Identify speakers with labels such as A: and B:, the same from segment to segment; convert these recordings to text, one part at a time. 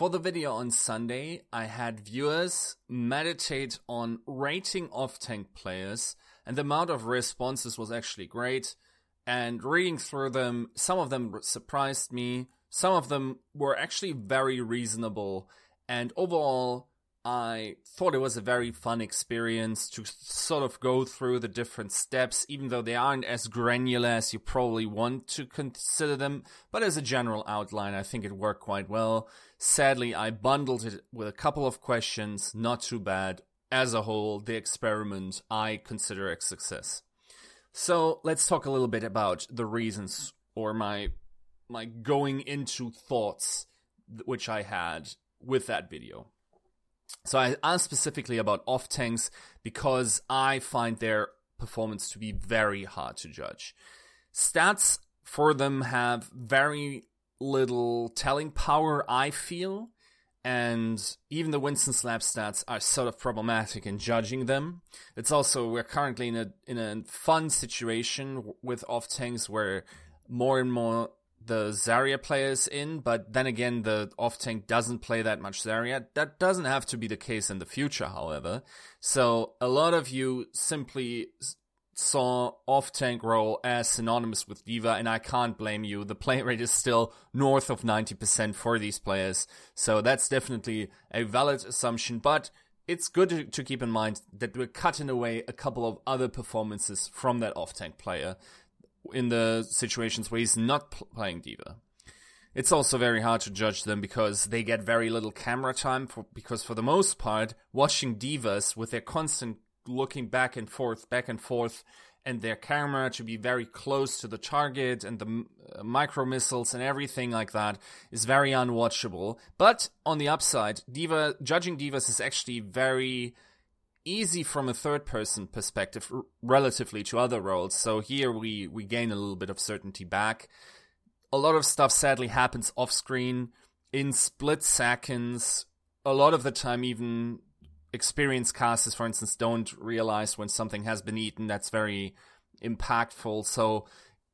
A: For the video on Sunday, I had viewers meditate on rating off tank players, and the amount of responses was actually great. And reading through them, some of them surprised me, some of them were actually very reasonable, and overall, I thought it was a very fun experience to sort of go through the different steps, even though they aren't as granular as you probably want to consider them. But as a general outline, I think it worked quite well. Sadly, I bundled it with a couple of questions, not too bad. As a whole, the experiment I consider a success. So let's talk a little bit about the reasons or my my going into thoughts which I had with that video. So I asked specifically about off tanks because I find their performance to be very hard to judge. Stats for them have very little telling power, I feel, and even the Winston's Lab stats are sort of problematic in judging them. It's also we're currently in a in a fun situation with off tanks where more and more the Zarya players in, but then again, the off tank doesn't play that much Zarya. That doesn't have to be the case in the future, however. So a lot of you simply saw off tank role as synonymous with D.Va, and I can't blame you. The play rate is still north of 90% for these players, so that's definitely a valid assumption, but it's good to, keep in mind that we're cutting away a couple of other performances from that off tank player in the situations where he's not pl- playing D.Va. It's also very hard to judge them because they get very little camera time for, because for the most part, watching D.Vas with their constant looking back and forth, back and forth, and their camera to be very close to the target and the uh, micro missiles and everything like that is very unwatchable. But on the upside, D.Va judging D.Vas is actually very easy from a third person perspective r- relatively to other roles. So here we, we gain a little bit of certainty back. A lot of stuff sadly happens off screen in split seconds. A lot of the time, even experienced casters, for instance, don't realize when something has been eaten. That's very impactful. So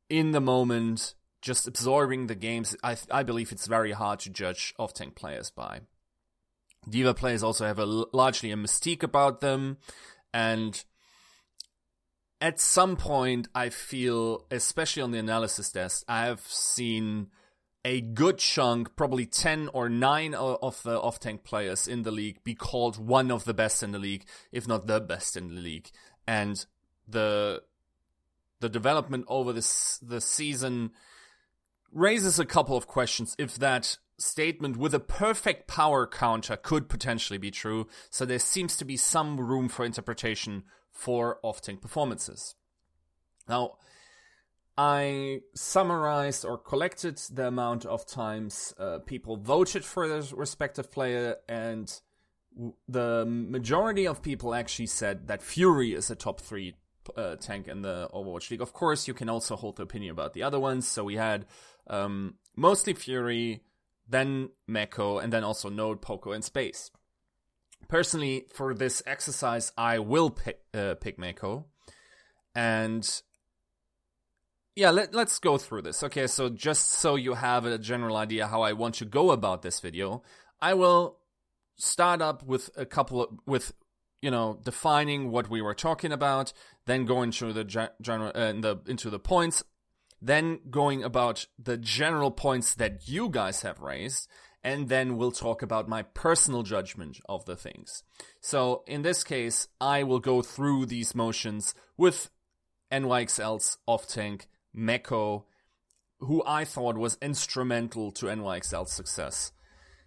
A: in the moment, just absorbing the games, I, I believe it's very hard to judge off tank players by. D.Va players also have a largely a mystique about them, and at some point, I feel, especially on the analysis desk, I have seen a good chunk, probably 10 or 9 of the off tank players in the league be called one of the best in the league, if not the best in the league. And the the development over this the season raises a couple of questions if that statement with a perfect power counter could potentially be true, so there seems to be some room for interpretation for off-tank performances. Now, I summarized or collected the amount of times uh, people voted for their respective player, and the majority of people actually said that Fury is a top three uh, tank in the Overwatch League. Of course, you can also hold the opinion about the other ones. So we had um, mostly Fury, then Meko, and then also Node, Poko, and Space. Personally, for this exercise, I will pick, uh, pick Meko. And yeah, let, let's go through this. Okay, so just so you have a general idea how I want to go about this video, I will start up with a couple of, with, you know, defining what we were talking about, then go into the general, uh, the, into the points, then going about the general points that you guys have raised, and then we'll talk about my personal judgment of the things. So in this case, I will go through these motions with NYXL's off tank, Meko, who I thought was instrumental to NYXL's success.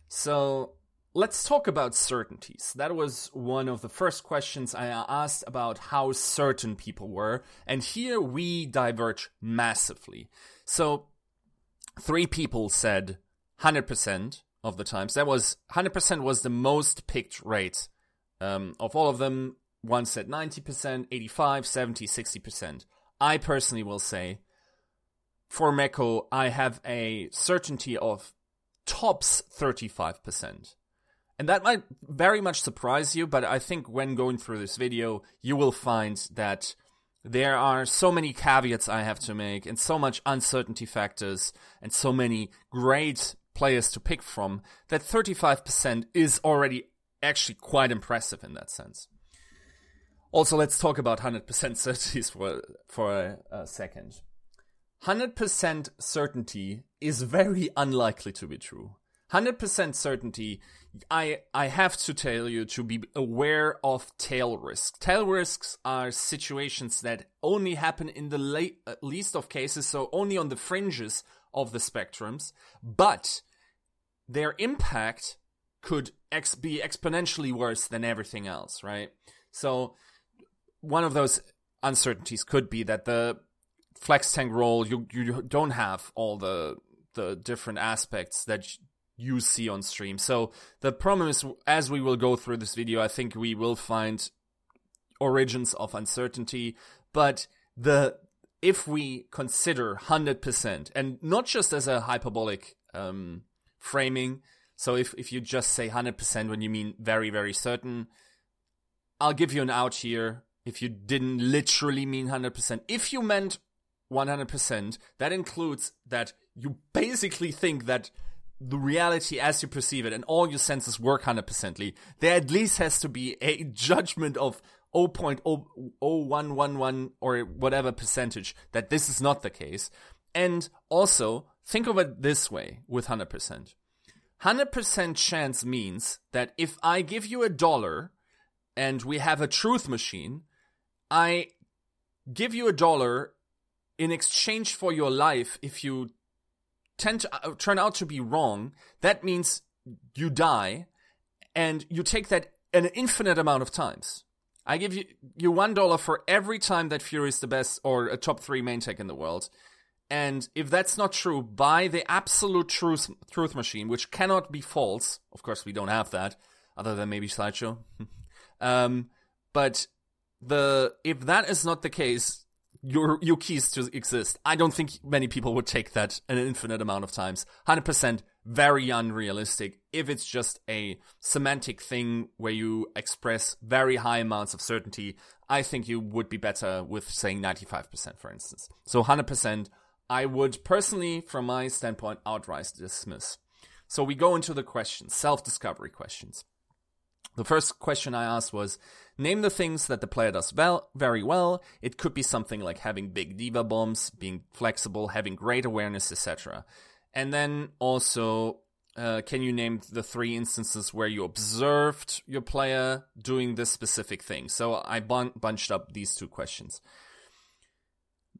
A: So Let's talk about certainties. That was one of the first questions I asked about how certain people were, and here we diverge massively. So, three people said 100% of the times. That was 100% was the most picked rate um, of all of them. One said 90%, 85, 70, 60%. I personally will say, for Meko, I have a certainty of tops 35%. And that might very much surprise you, but I think when going through this video, you will find that there are so many caveats I have to make and so much uncertainty factors and so many great players to pick from, that 35% is already actually quite impressive in that sense. Also, let's talk about 100% certainties for, for a, a second. 100% certainty is very unlikely to be true. 100% certainty, I, I have to tell you to be aware of tail risks. Tail risks are situations that only happen in the late, uh, least of cases, so only on the fringes of the spectrums, but their impact could ex- be exponentially worse than everything else, right? So one of those uncertainties could be that the flex tank role you you don't have all the the different aspects that you see on stream. So the problem is, as we will go through this video, I think we will find origins of uncertainty, but the if we consider 100% and not just as a hyperbolic um, framing so if, if you just say 100% when you mean very, very certain, I'll give you an out here if you didn't literally mean 100%. If you meant 100%, that includes that you basically think that the reality as you perceive it and all your senses work 100%ly, there at least has to be a judgment of 0.0111 or whatever percentage that this is not the case. And also, think of it this way with 100%. 100% chance means that if I give you a dollar and we have a truth machine, I give you a dollar in exchange for your life. If you tend to uh, turn out to be wrong, that means you die and you take that an infinite amount of times. I give you, you one dollar for every time that Fury is the best or a top three main tech in the world. And if that's not true, buy the absolute truth truth machine, which cannot be false. Of course, we don't have that, other than maybe Sideshow. um, but the if that is not the case, your your keys to exist. I don't think many people would take that an infinite amount of times. Hundred percent, very unrealistic. If it's just a semantic thing where you express very high amounts of certainty, I think you would be better with saying ninety five percent, for instance. So hundred percent I would personally, from my standpoint, outright dismiss. So we go into the questions, self-discovery questions. The first question I asked was, name the things that the player does well, very well. It could be something like having big D.Va bombs, being flexible, having great awareness, etc. And then also, uh, can you name the three instances where you observed your player doing this specific thing? So I bun- bunched up these two questions.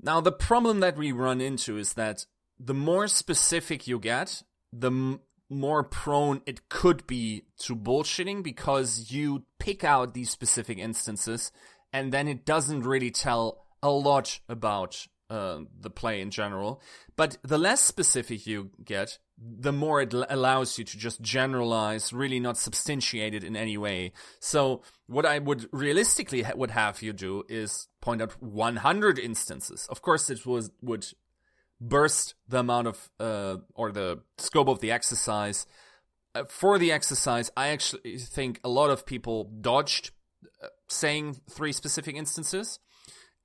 A: Now, the problem that we run into is that the more specific you get, the more prone it could be to bullshitting because you pick out these specific instances and then it doesn't really tell a lot about uh, the play in general. But the less specific you get, the more it l- allows you to just generalize, really not substantiate it in any way. So what I would realistically ha- would have you do is point out 100 instances. Of course, it was would burst the amount of uh, or the scope of the exercise. Uh, for the exercise, I actually think a lot of people dodged uh, saying three specific instances,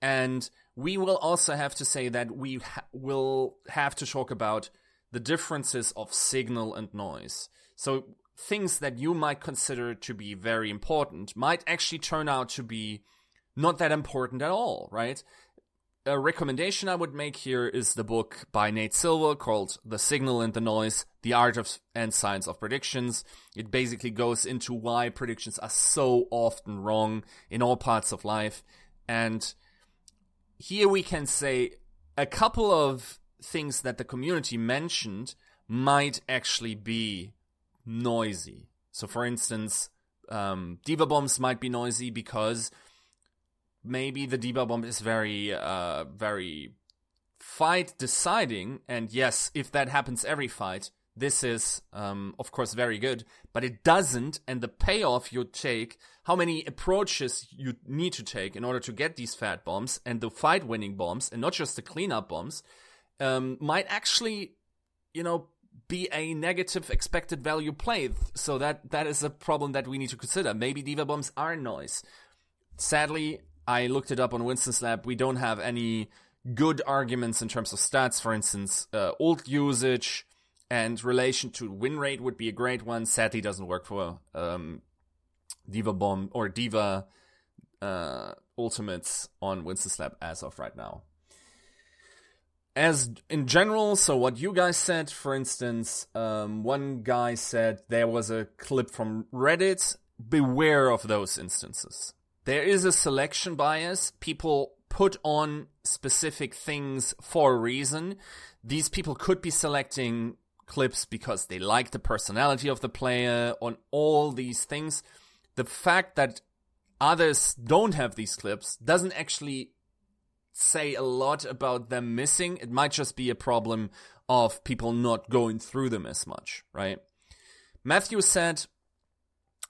A: and we will also have to say that we ha- will have to talk about the differences of signal and noise. So things that you might consider to be very important might actually turn out to be not that important at all, right? A recommendation I would make here is the book by Nate Silver called The Signal and the Noise, The Art of and Science of Predictions. It basically goes into why predictions are so often wrong in all parts of life. And here we can say a couple of things that the community mentioned might actually be noisy. So, for instance, um, D.Va bombs might be noisy because maybe the D.Va bomb is very, uh, very fight deciding. And yes, if that happens every fight, this is, um, of course, very good, but it doesn't. And the payoff you take, how many approaches you need to take in order to get these fat bombs and the fight winning bombs and not just the cleanup bombs, um, might actually, you know, be a negative expected value play. So that that is a problem that we need to consider. Maybe D.Va bombs are noise. Sadly, I looked it up on Winston's lab. We don't have any good arguments in terms of stats. For instance, uh, ult usage, and relation to win rate would be a great one. Sadly, doesn't work for um, D.Va Bomb or D.Va uh, Ultimates on Winston's lab as of right now. As in general, so what you guys said, for instance, um, one guy said there was a clip from Reddit. Beware of those instances. There is a selection bias. People put on specific things for a reason. These people could be selecting clips because they like the personality of the player on all these things. The fact that others don't have these clips doesn't actually say a lot about them missing. It might just be a problem of people not going through them as much, right? Matthew said,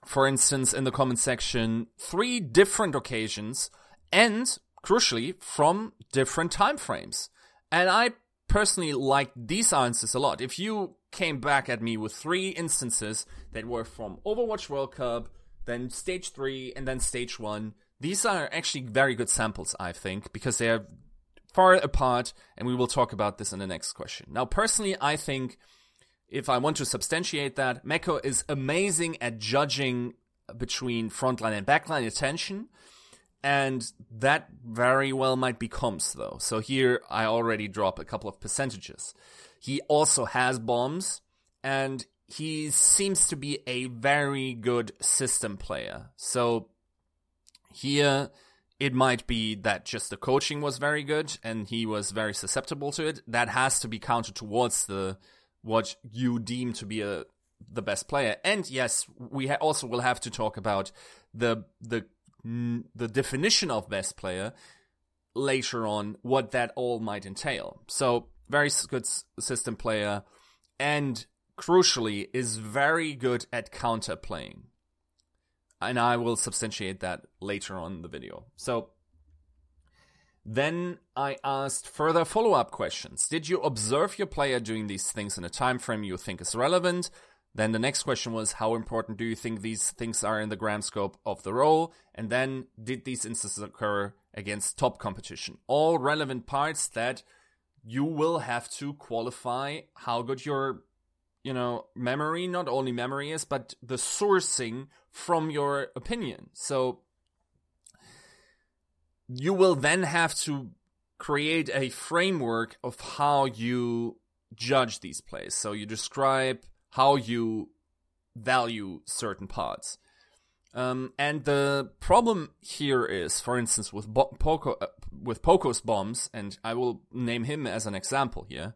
A: for instance, in the comment section, three different occasions and crucially from different time frames. And I personally like these answers a lot. If you came back at me with three instances that were from Overwatch World Cup, then stage three, and then stage one, these are actually very good samples, I think, because they are far apart, and we will talk about this in the next question. Now, personally, I think if I want to substantiate that, Meko is amazing at judging between frontline and backline attention. And that very well might be comps though. So here I already drop a couple of percentages. He also has bombs and he seems to be a very good system player. So here it might be that just the coaching was very good and he was very susceptible to it. That has to be counted towards the what you deem to be a the best player. And yes, we ha- also will have to talk about the the the definition of best player later on, what that all might entail. So, very good system player, and crucially, is very good at counter playing. And I will substantiate that later on in the video. So, then I asked further follow up questions. Did you observe your player doing these things in a time frame you think is relevant? Then the next question was, how important do you think these things are in the grand scope of the role? And then, did these instances occur against top competition? All relevant parts that you will have to qualify how good your, you know, memory, not only memory is, but the sourcing from your opinion. So, you will then have to create a framework of how you judge these plays. So, you describe how you value certain parts. Um, and the problem here is, for instance, with Bo- Poko, uh, with Poko's bombs, and I will name him as an example here.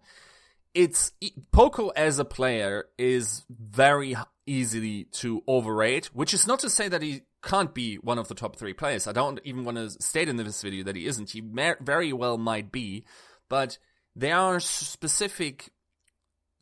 A: It's Poko as a player is very easily to overrate, which is not to say that he can't be one of the top three players. I don't even want to state in this video that he isn't. He very well might be, but there are specific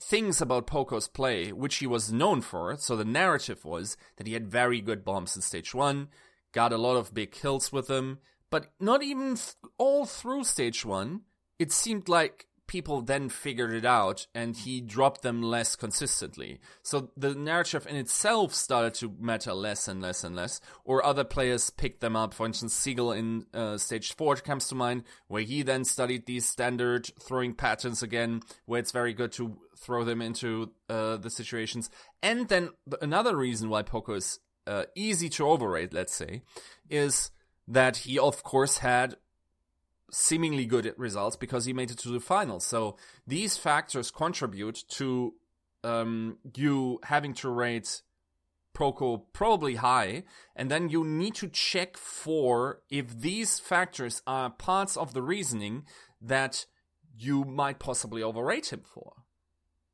A: things about Poko's play, which he was known for. So the narrative was that he had very good bombs in stage one, got a lot of big kills with them, but not even th- all through stage one. It seemed like people then figured it out and he dropped them less consistently. So the narrative in itself started to matter less and less and less, or other players picked them up. For instance, Siegel in uh, stage four comes to mind, where he then studied these standard throwing patterns again, where it's very good to throw them into uh, the situations. And then another reason why Poko is uh, easy to overrate, let's say, is that he of course had seemingly good results because he made it to the final. So these factors contribute to um, you having to rate Poko probably high, and then you need to check for if these factors are parts of the reasoning that you might possibly overrate him for.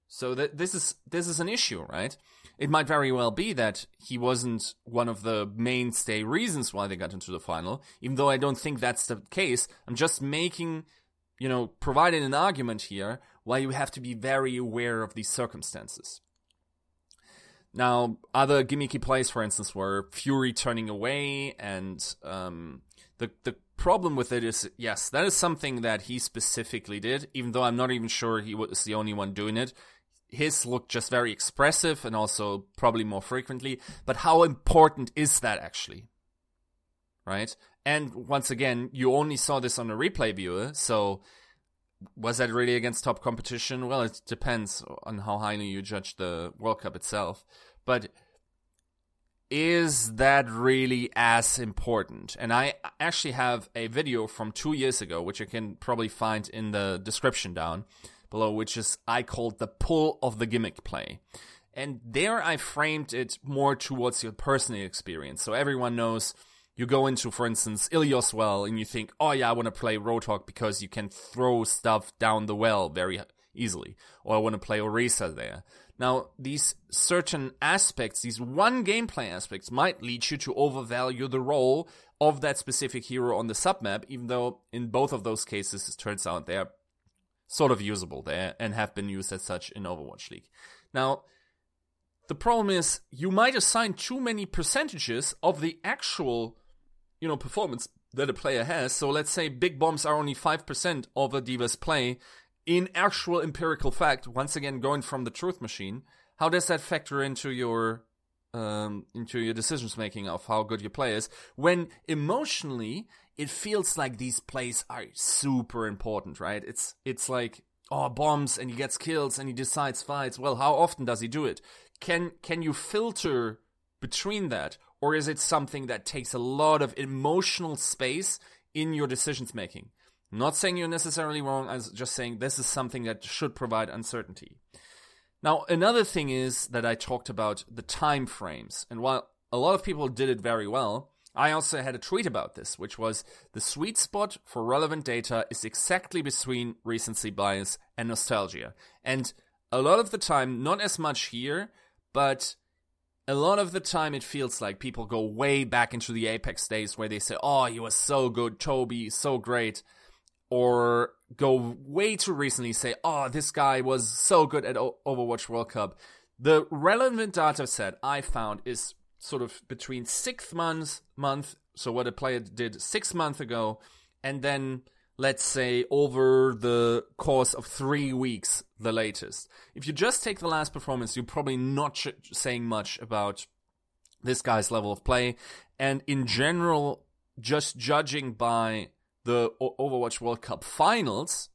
A: So that this is this is an issue, right? It might very well be that he wasn't one of the mainstay reasons why they got into the final, even though I don't think that's the case. I'm just making, you know, providing an argument here why you have to be very aware of these circumstances. Now, other gimmicky plays, for instance, were Fury turning away, and um, the the problem with it is, yes, that is something that he specifically did. Even though I'm not even sure he was the only one doing it, his look just very expressive and also probably more frequently. But how important is that actually? Right? And once again, you only saw this on a replay viewer, so was that really against top competition? Well, it depends on how highly you judge the World Cup itself. But is that really as important? And I actually have a video from two years ago, which you can probably find in the description down below, which is I called the pull of the gimmick play. And there I framed it more towards your personal experience. So everyone knows you go into, for instance, Ilios Well and you think, oh yeah, I want to play Roadhog because you can throw stuff down the well very easily. Or I want to play Orisa there. Now, these certain aspects, these one gameplay aspects, might lead you to overvalue the role of that specific hero on the submap, even though in both of those cases it turns out they're sort of usable there and have been used as such in Overwatch League. Now, the problem is you might assign too many percentages of the actual, you know, performance that a player has. So let's say big bombs are only 5% of a D.Va's play in actual empirical fact, once again going from the truth machine, how does that factor into your um, into your decisions making of how good your play is? When emotionally, it feels like these plays are super important, right? It's it's like oh bombs and he gets kills and he decides fights. Well, how often does he do it? Can can you filter between that, or is it something that takes a lot of emotional space in your decisions making? Not saying you're necessarily wrong, I'm just saying this is something that should provide uncertainty. Now, another thing is that I talked about the time frames. And while a lot of people did it very well, I also had a tweet about this, which was the sweet spot for relevant data is exactly between recency bias and nostalgia. And a lot of the time, not as much here, but a lot of the time it feels like people go way back into the Apex days where they say, Oh, he was so good, Toby, so great or go way too recently say, oh, this guy was so good at o- Overwatch World Cup. The relevant data set I found is sort of between six months, month, so what a player did six months ago, and then let's say over the course of three weeks, the latest. If you just take the last performance, you're probably not sh- saying much about this guy's level of play. And in general, just judging by the Overwatch World Cup finals,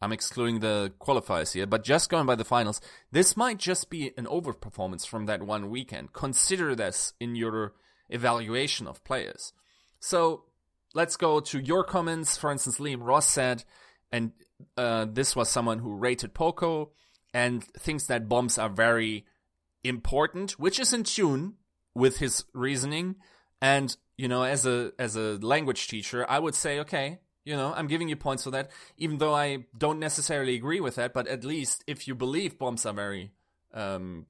A: I'm excluding the qualifiers here, but just going by the finals, this might just be an overperformance from that one weekend. Consider this in your evaluation of players. So let's go to your comments. For instance, Liam Ross said, and uh, this was someone who rated Poko and thinks that bombs are very important, which is in tune with his reasoning. And you know, as a as a language teacher, I would say, okay, you know, I'm giving you points for that, even though I don't necessarily agree with that. But at least if you believe bombs are very um,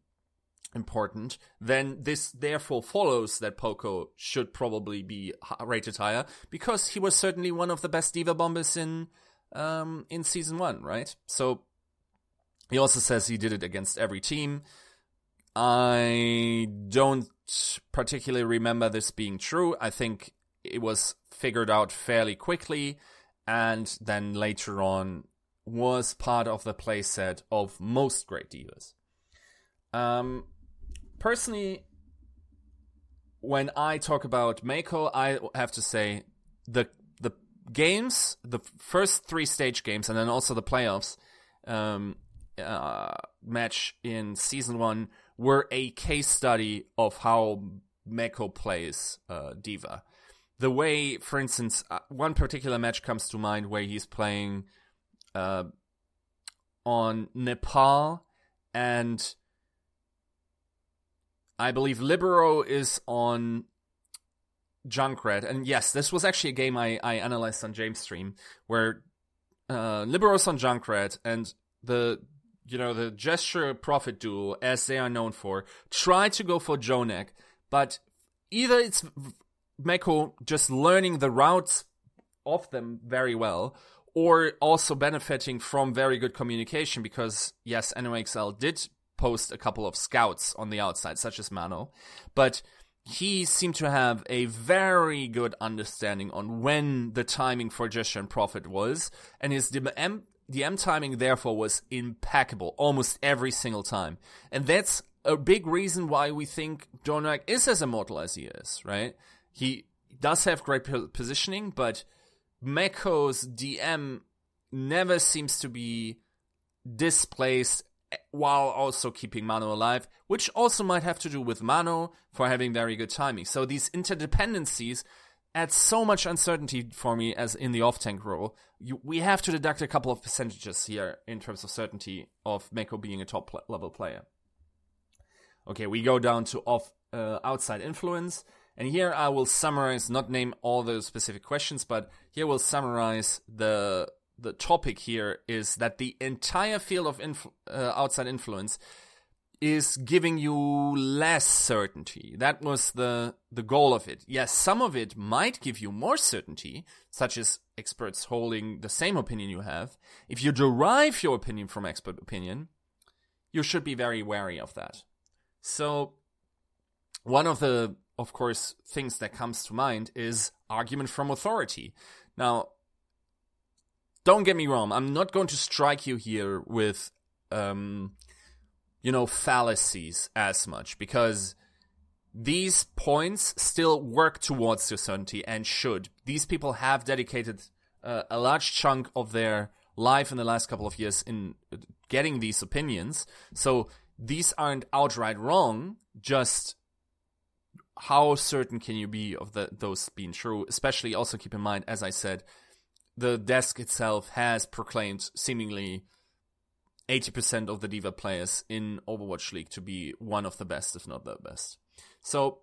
A: important, then this therefore follows that Poko should probably be rated higher because he was certainly one of the best D.Va bombers in um, in season one, right? So he also says he did it against every team. I don't particularly remember this being true. I think it was figured out fairly quickly and then later on was part of the playset of most great D.Vas. Um, personally, when I talk about Meko, I have to say the the games, the first three stage games, and then also the playoffs um, uh, match in season one were a case study of how Meko plays uh, D.Va. The way, for instance, uh, one particular match comes to mind where he's playing uh, on Nepal and I believe Libero is on Junkrat. And yes, this was actually a game I, I analyzed on James Stream where uh, Libero's on Junkrat and the you know, the Gesture Profit duel, as they are known for, try to go for JJoNak, but either it's Meko just learning the routes of them very well, or also benefiting from very good communication because, yes, NYXL did post a couple of scouts on the outside, such as Mano, but he seemed to have a very good understanding on when the timing for Gesture and Profit was, and his the M timing therefore was impeccable almost every single time. And that's a big reason why we think JJoNak is as immortal as he is, right? He does have great positioning, but Meko's DM never seems to be displaced while also keeping Mano alive, which also might have to do with Mano for having very good timing. So these interdependencies add so much uncertainty for me as in the off tank role. You, we have to deduct a couple of percentages here in terms of certainty of Meko being a top level player. Okay, we go down to off uh, outside influence. And here I will summarize, not name all those specific questions, but here we'll summarize the the topic here is that the entire field of inf- uh, outside influence is giving you less certainty. That was the the goal of it. Yes, some of it might give you more certainty, such as experts holding the same opinion you have. If you derive your opinion from expert opinion, you should be very wary of that. So one of the of course, things that comes to mind is argument from authority. Now, don't get me wrong. I'm not going to strike you here with, um, you know, fallacies as much because these points still work towards certainty and should. These people have dedicated uh, a large chunk of their life in the last couple of years in getting these opinions. So these aren't outright wrong, just how certain can you be of the, those being true? Especially also keep in mind, as I said, the desk itself has proclaimed seemingly 80% of the D.Va players in Overwatch League to be one of the best, if not the best. So,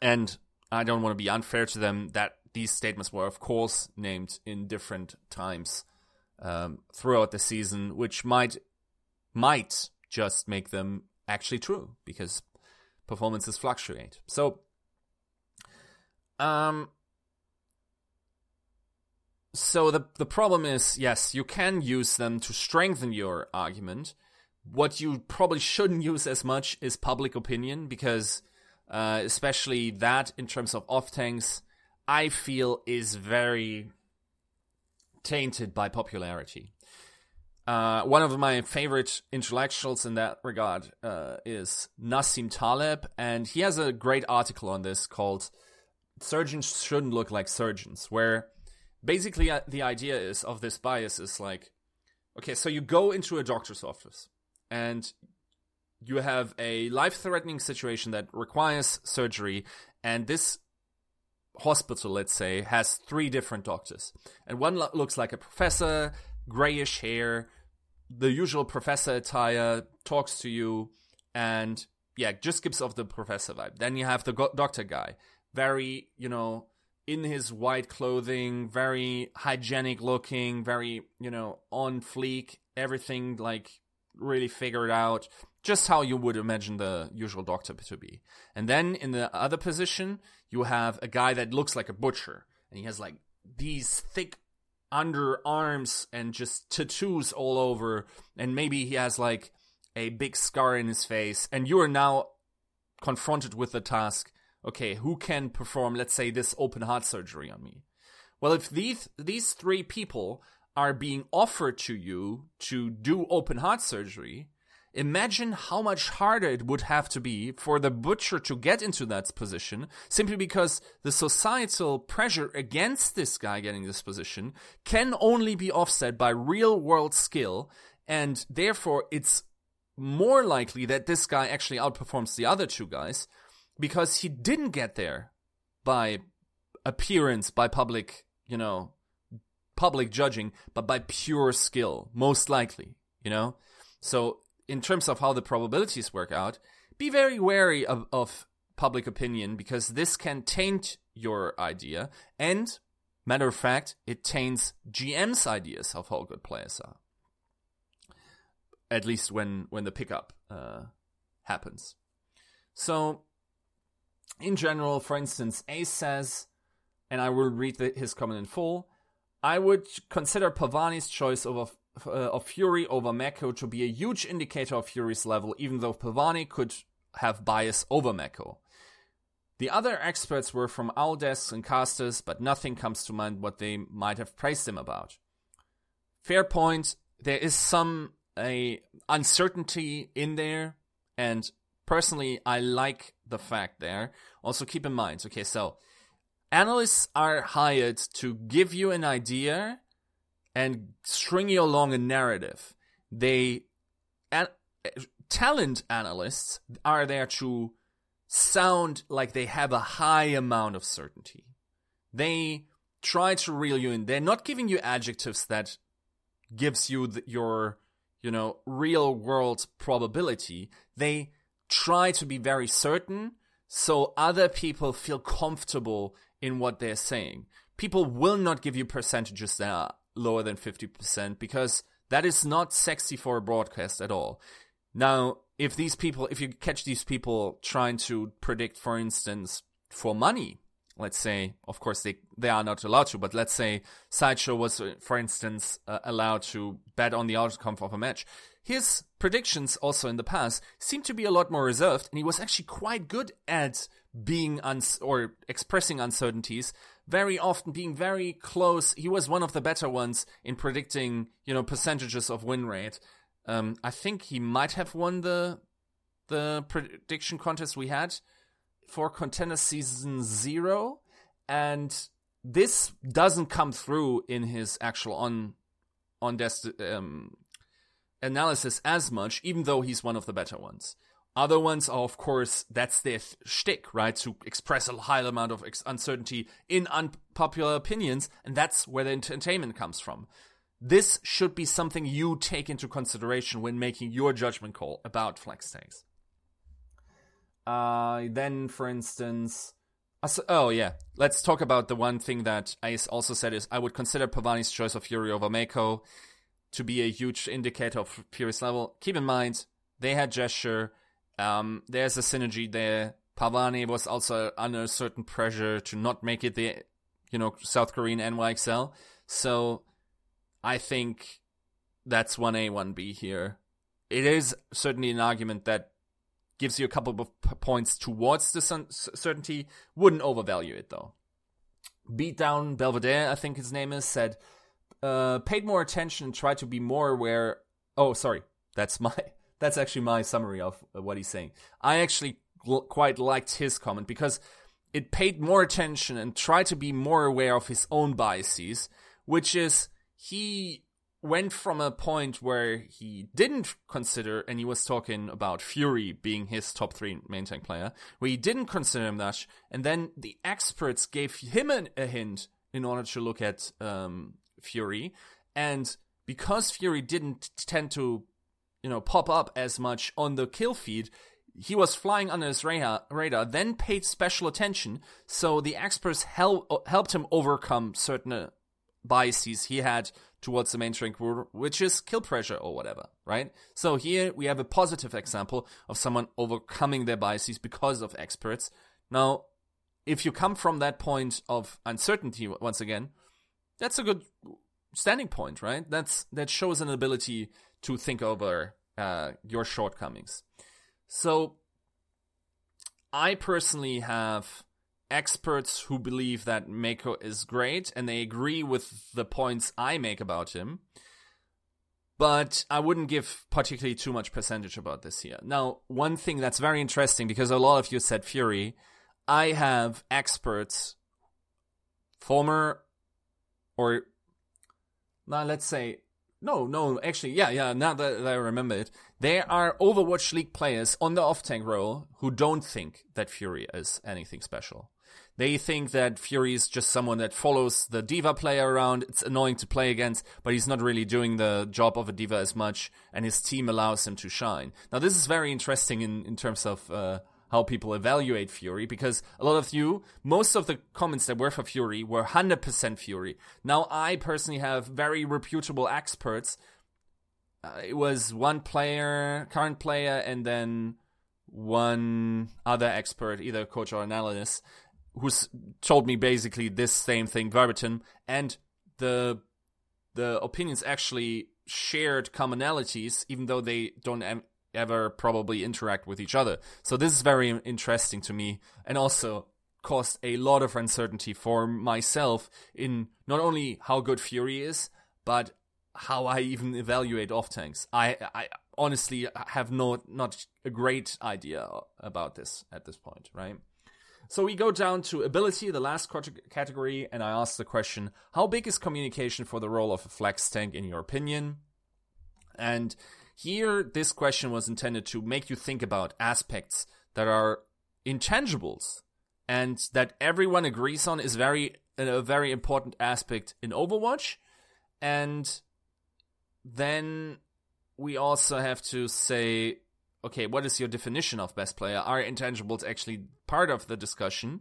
A: and I don't want to be unfair to them that these statements were, of course, named in different times um, throughout the season, which might might just make them actually true because performances fluctuate. So, um, so the the problem is, yes, you can use them to strengthen your argument. What you probably shouldn't use as much is public opinion because, uh, especially that in terms of off tanks, I feel is very tainted by popularity. Uh, one of my favorite intellectuals in that regard uh, is Nassim Taleb, and he has a great article on this called "Surgeons Shouldn't Look Like Surgeons," where basically uh, the idea is of this bias is like, okay, so you go into a doctor's office and you have a life-threatening situation that requires surgery, and this hospital, let's say, has three different doctors, and one lo- looks like a professor grayish hair, the usual professor attire, talks to you, and yeah, just gives off the professor vibe. Then you have the go- doctor guy, very, you know, in his white clothing, very hygienic looking, very, you know, on fleek, everything like really figured out, just how you would imagine the usual doctor to be. And then in the other position, you have a guy that looks like a butcher, and he has like these thick underarms and just tattoos all over, and maybe he has like a big scar in his face, and you are now confronted with the task okay, who can perform, let's say, this open heart surgery on me? Well, if these these three people are being offered to you to do open heart surgery, Imagine how much harder it would have to be for the butcher to get into that position simply because the societal pressure against this guy getting this position can only be offset by real world skill. And therefore, it's more likely that this guy actually outperforms the other two guys because he didn't get there by appearance, by public, you know, public judging, but by pure skill, most likely, you know? So in terms of how the probabilities work out, be very wary of, of public opinion because this can taint your idea. And, matter of fact, it taints GM's ideas of how good players are. At least when, when the pickup uh, happens. So, in general, for instance, Ace says, and I will read the, his comment in full. I would consider Pavani's choice over uh, of Fury over Meko to be a huge indicator of Fury's level, even though Pavani could have bias over Meko. The other experts were from Owldesk and casters, but nothing comes to mind what they might have praised him about. Fair point. There is some a uncertainty in there, and personally, I like the fact there. Also, keep in mind, okay, so analysts are hired to give you an idea and string you along a narrative. They an, talent analysts are there to sound like they have a high amount of certainty. They try to reel you in. They're not giving you adjectives that gives you the, your, you know, real world probability. They try to be very certain so other people feel comfortable in what they're saying. People will not give you percentages that are lower than 50% because that is not sexy for a broadcast at all. Now, if these people, if you catch these people trying to predict, for instance, for money, let's say, of course, they, they are not allowed to, but let's say Sideshow was, for instance, uh, allowed to bet on the outcome of a match. His predictions also in the past seemed to be a lot more reserved, and he was actually quite good at being uns- or expressing uncertainties very often being very close. He was one of the better ones in predicting you know percentages of win rate. Um, i think he might have won the the prediction contest we had for contender season zero, and this doesn't come through in his actual on on desk um, analysis as much, even though he's one of the better ones. Other ones are, of course, that's their th- shtick, right? To express a high amount of uncertainty in unpopular opinions, and that's where the entertainment comes from. This should be something you take into consideration when making your judgment call about flex tanks. Uh, then, for instance, oh yeah, let's talk about the one thing that Ace also said is I would consider Pavani's choice of Fury over Meko to be a huge indicator of Fury's level. Keep in mind they had gesture. Um, there's a synergy there. Pavani was also under a certain pressure to not make it the, you know, South Korean NYXL. So I think that's 1A, 1B here. It is certainly an argument that gives you a couple of points towards the certainty. Wouldn't overvalue it though. Beatdown Belvedere, I think his name is, said, uh, paid more attention and tried to be more aware. Oh, sorry. That's my, that's actually my summary of what he's saying. I actually l- quite liked his comment because it paid more attention and tried to be more aware of his own biases, which is he went from a point where he didn't consider, and he was talking about Fury being his top three main tank player, where he didn't consider him that, and then the experts gave him an, a hint in order to look at um, Fury, and because Fury didn't tend to, you know, pop up as much on the kill feed, he was flying under his radar, radar then paid special attention, so the experts hel- helped him overcome certain uh, biases he had towards the main rule, which is kill pressure or whatever, right? So here we have a positive example of someone overcoming their biases because of experts. Now, if you come from that point of uncertainty once again, that's a good standing point, right? That's that shows an ability to think over uh, your shortcomings. So, I personally have experts who believe that Meko is great and they agree with the points I make about him. But I wouldn't give particularly too much percentage about this here. Now, one thing that's very interesting because a lot of you said Fury, I have experts, former or now let's say no, no, actually, yeah, yeah. Now that I remember it, there are Overwatch League players on the off tank role who don't think that Fury is anything special. They think that Fury is just someone that follows the D.Va player around. It's annoying to play against, but he's not really doing the job of a D.Va as much, and his team allows him to shine. Now, this is very interesting in, in terms of uh, how people evaluate Fury, because a lot of you, most of the comments that were for Fury were 100% Fury. Now, I personally have very reputable experts. Uh, it was one player, current player, and then one other expert, either coach or analyst, who's told me basically this same thing verbatim, and the the opinions actually shared commonalities, even though they don't ever probably interact with each other. So this is very interesting to me, and also caused a lot of uncertainty for myself in not only how good Fury is, but how I even evaluate off tanks. I I honestly have no not a great idea about this at this point, right? So we go down to ability, the last category, and I ask the question How big is communication for the role of a flex tank in your opinion? And here, this question was intended to make you think about aspects that are intangibles and that everyone agrees on is very uh, a very important aspect in Overwatch. And then we also have to say, okay, what is your definition of best player? Are intangibles actually part of the discussion?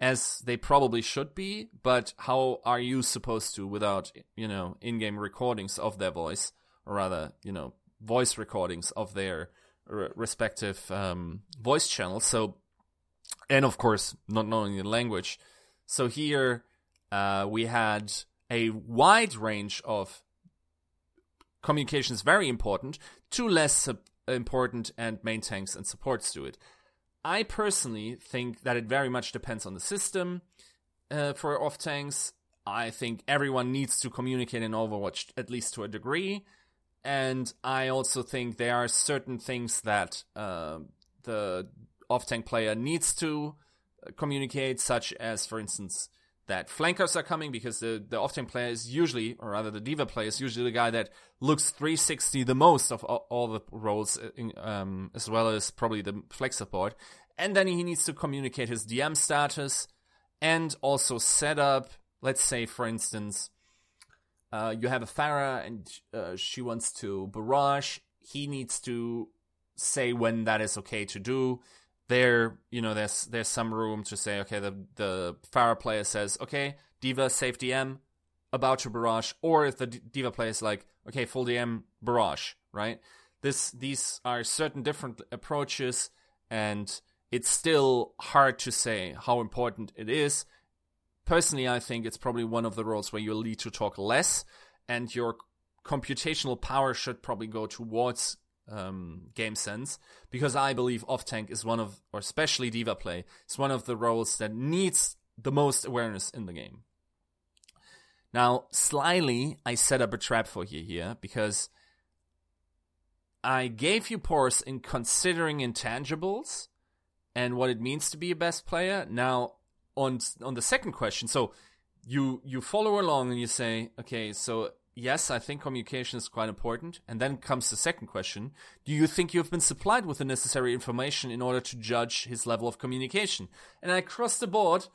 A: As they probably should be, but how are you supposed to without, you know, in game recordings of their voice, or rather, you know, voice recordings of their respective um, voice channels? So, and of course, not knowing the language. So here uh, we had a wide range of communication is very important to less important and main tanks and supports to it. I personally think that it very much depends on the system uh, for off tanks. I think everyone needs to communicate in Overwatch at least to a degree. And I also think there are certain things that uh, the off tank player needs to communicate, such as, for instance, that flankers are coming because the, the off tank player is usually, or rather the D.Va player is usually the guy that looks 360 the most of all, all the roles, uh, in, um, as well as probably the flex support. And then he needs to communicate his DM status and also set up, let's say, for instance, uh, you have a Pharah and uh, she wants to barrage. He needs to say when that is okay to do there, you know, there's there's some room to say, okay, the the Pharah player says, okay, D.Va save DM, about to barrage, or if the D.Va player is like, okay, full DM barrage, right? This these are certain different approaches, and it's still hard to say how important it is. Personally, I think it's probably one of the roles where you'll need to talk less, and your computational power should probably go towards um, game sense because I believe off tank is one of, or especially D.Va play, is one of the roles that needs the most awareness in the game. Now, slyly, I set up a trap for you here because I gave you pause in considering intangibles and what it means to be a best player. Now, on on the second question, so you you follow along and you say, okay, so yes, I think communication is quite important. And then comes the second question Do you think you've been supplied with the necessary information in order to judge his level of communication? And across the board,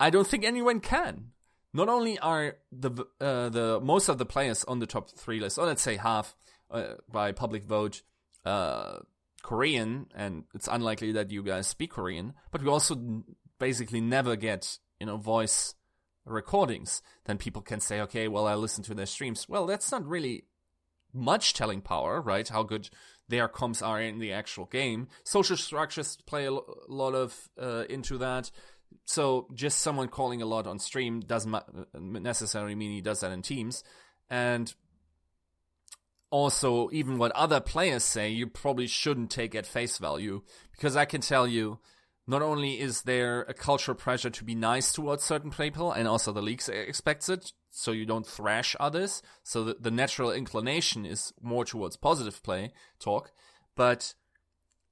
A: I don't think anyone can. Not only are the uh, the most of the players on the top three list, or let's say half uh, by public vote, uh, Korean, and it's unlikely that you guys speak Korean, but we also basically never get you know voice recordings, then people can say, okay, well, I listen to their streams. Well, that's not really much telling power, right? How good their comms are in the actual game. Social structures play a lot of uh, into that. So just someone calling a lot on stream doesn't necessarily mean he does that in teams. And also, even what other players say, you probably shouldn't take at face value because I can tell you not only is there a cultural pressure to be nice towards certain people, and also the league expects it, so you don't thrash others. So the, the natural inclination is more towards positive play talk. But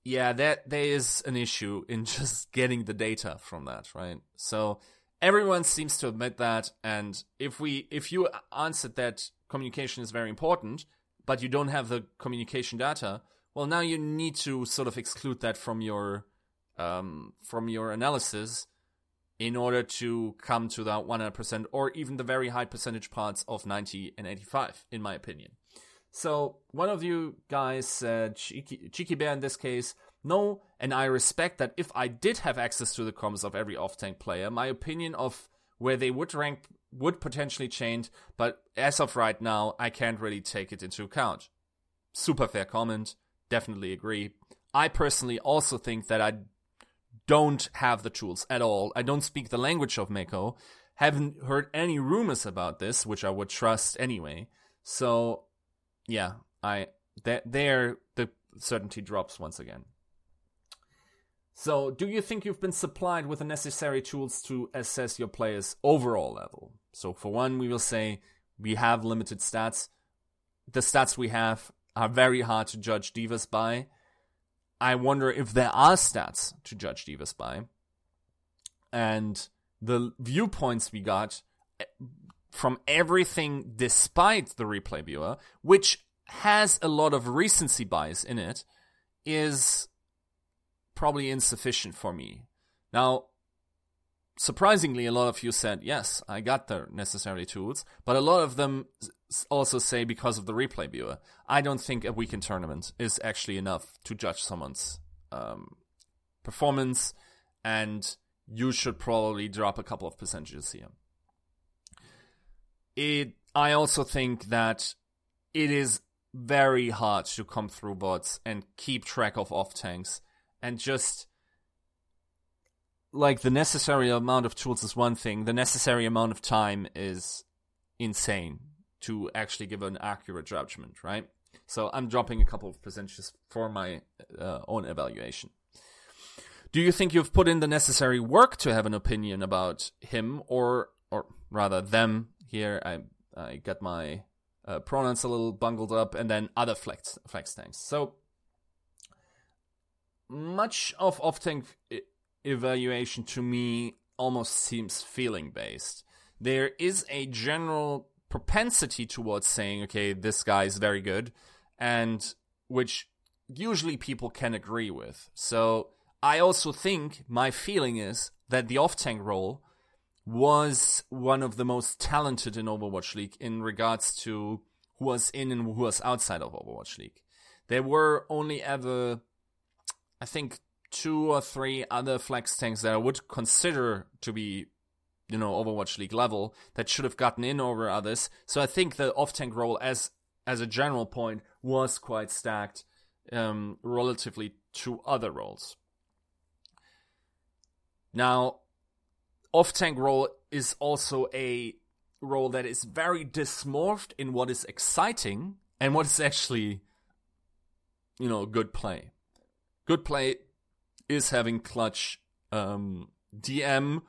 A: yeah, that there is an issue in just getting the data from that, right? So everyone seems to admit that, and if we if you answered that communication is very important, but you don't have the communication data, well, now you need to sort of exclude that from your um, from your analysis in order to come to that 100% or even the very high percentage parts of 90 and 85, in my opinion. So, one of you guys said, Cheeky, Cheeky Bear in this case, no, and I respect that if I did have access to the comms of every off tank player, my opinion of where they would rank would potentially change, but as of right now, I can't really take it into account. Super fair comment, definitely agree. I personally also think that I don't have the tools at all. I don't speak the language of Meko. Haven't heard any rumors about this, which I would trust anyway. So, yeah, I that there the certainty drops once again. So, do you think you've been supplied with the necessary tools to assess your player's overall level? So, for one, we will say we have limited stats. The stats we have are very hard to judge D.Vas by I wonder if there are stats to judge D.Vas by. and the viewpoints we got eh, from everything despite the replay viewer, which has a lot of recency bias in it, is probably insufficient for me. Now, surprisingly, a lot of you said, yes, I got the necessary tools, but a lot of them also say because of the replay viewer. I don't think a weekend tournament is actually enough to judge someone's um, performance, and you should probably drop a couple of percentages here. It, I also think that it is very hard to come through bots and keep track of off tanks and just like the necessary amount of tools is one thing, the necessary amount of time is insane to actually give an accurate judgment, right? So I'm dropping a couple of percentages for my uh, own evaluation. Do you think you've put in the necessary work to have an opinion about him, or or rather them? Here, I I got my uh, pronouns a little bungled up, and then other flex flex tanks. So much of off tank evaluation to me almost seems feeling based. There is a general propensity towards saying, okay, this guy is very good, and which usually people can agree with. So I also think my feeling is that the off tank role was one of the most talented in Overwatch League in regards to who was in and who was outside of Overwatch League. There were only ever, I think, two or three other flex tanks that I would consider to be, you know, Overwatch League level that should have gotten in over others. So I think the off tank role as as a general point was quite stacked um, relatively to other roles. Now, off tank role is also a role that is very dysmorphed in what is exciting and what is actually, you know, good play. Good play is having clutch um, DM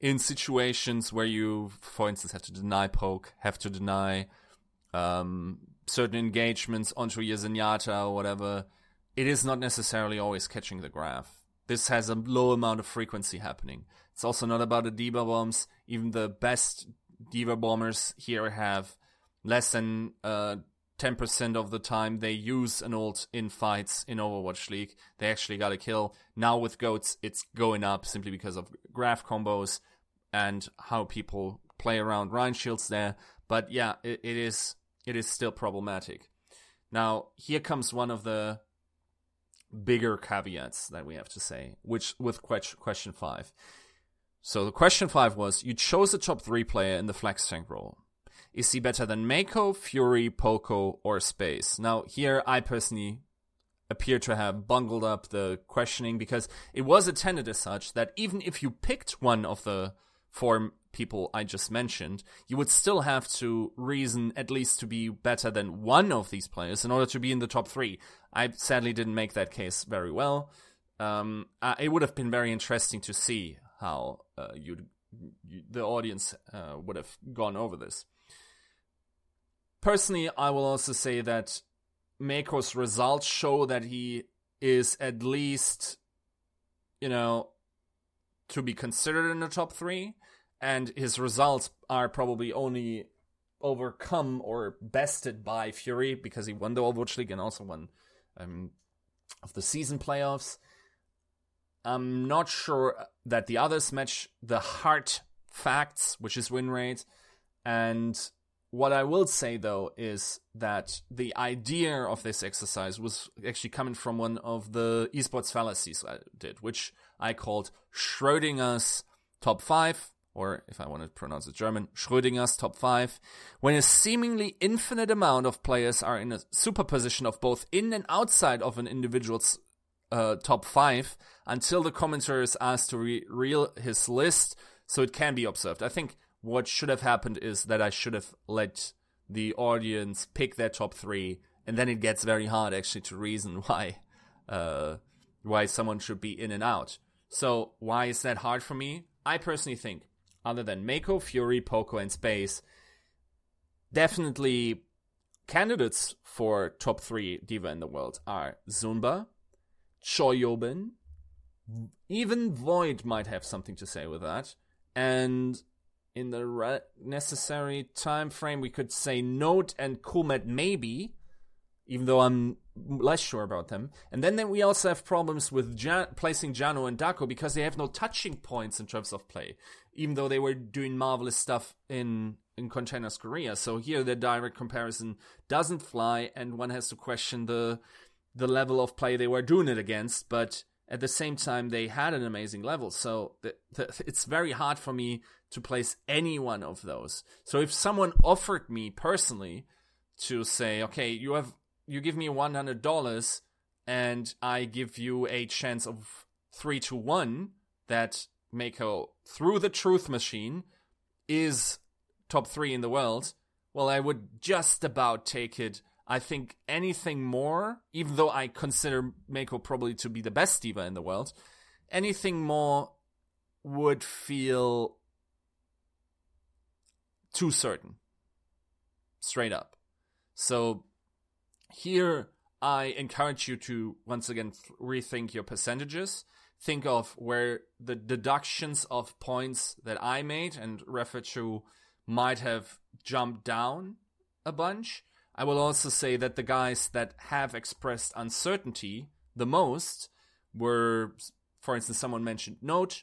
A: in situations where you, for instance, have to deny poke, have to deny um, certain engagements onto your Zenyatta or whatever. It is not necessarily always catching the grav. This has a low amount of frequency happening. It's also not about the D.Va bombs. Even the best D.Va bombers here have less than uh, 10% of the time they use an ult in fights in Overwatch League. They actually got a kill. Now with GOATs, it's going up simply because of grav combos and how people play around Rein shields there. But yeah, it, it is it is still problematic. Now, here comes one of the bigger caveats that we have to say, which with question five. So the question five was you chose a top three player in the flex tank role. Is he better than Meko, Fury, Poko, or Space? Now, here I personally appear to have bungled up the questioning because it was intended as such that even if you picked one of the four people I just mentioned, you would still have to reason at least to be better than one of these players in order to be in the top three. I sadly didn't make that case very well. Um, uh, it would have been very interesting to see how uh, you the audience uh, would have gone over this. Personally, I will also say that Meko's results show that he is at least, you know, to be considered in the top three, and his results are probably only overcome or bested by Fury because he won the Overwatch League and also won um, of the season playoffs. I'm not sure that the others match the hard facts, which is win rate, and what I will say though is that the idea of this exercise was actually coming from one of the esports fallacies I did, which I called Schrödinger's top five, or if I want to pronounce it German, Schrödinger's top five, when a seemingly infinite amount of players are in a superposition of both in and outside of an individual's uh, top five until the commentator is asked to re- reel his list so it can be observed. I think what should have happened is that I should have let the audience pick their top three, and then it gets very hard actually to reason why uh, why someone should be in and out. So why is that hard for me? I personally think, other than Meko, Fury, Poko, and Space, definitely candidates for top three D.Va in the world are Zunba, Choihyobin, even Void might have something to say with that. And in the re- necessary time frame, we could say Note and Coolmatt maybe, even though I'm less sure about them. And then, then we also have problems with ja- placing Jano and Dako because they have no touching points in terms of play, even though they were doing marvelous stuff in in Contenders Korea. So here the direct comparison doesn't fly, and one has to question the the level of play they were doing it against. But at the same time, they had an amazing level. So the, the, it's very hard for me to place any one of those. So if someone offered me personally to say, okay, you have you give me one hundred dollars and I give you a chance of three to one that Meko through the truth machine is top three in the world, well, I would just about take it. I think anything more, even though I consider Meko probably to be the best D.Va in the world, anything more would feel too certain. Straight up. So here I encourage you to once again rethink your percentages. Think of where the deductions of points that I made and refer to might have jumped down a bunch. I will also say that the guys that have expressed uncertainty the most were, for instance, someone mentioned Note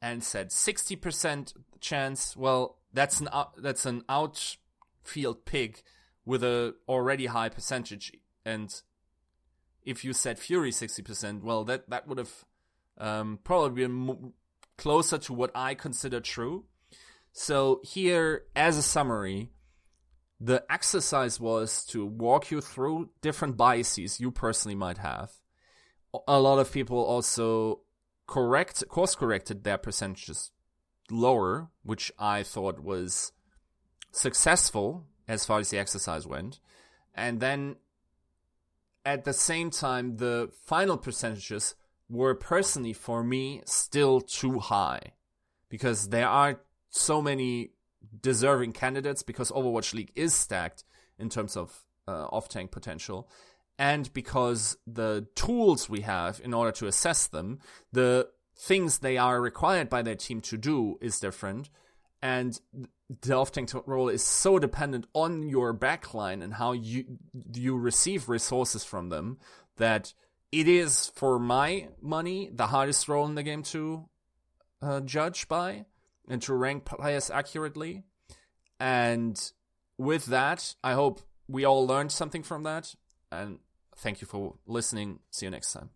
A: and said 60% chance. Well, that's an that's an outfield pig with a already high percentage. And if you said Fury 60%, well, that, that would have um, probably been closer to what I consider true. So here, as a summary, the exercise was to walk you through different biases you personally might have. A lot of people also correct course corrected their percentages lower, which I thought was successful as far as the exercise went. And then at the same time, the final percentages were personally for me still too high because there are so many deserving candidates because Overwatch League is stacked in terms of uh, off tank potential. And because the tools we have in order to assess them, the things they are required by their team to do is different. And the off tank role is so dependent on your backline and how you you receive resources from them that it is for my money the hardest role in the game to uh, judge by and to rank players accurately. And with that, I hope we all learned something from that. And thank you for listening. See you next time.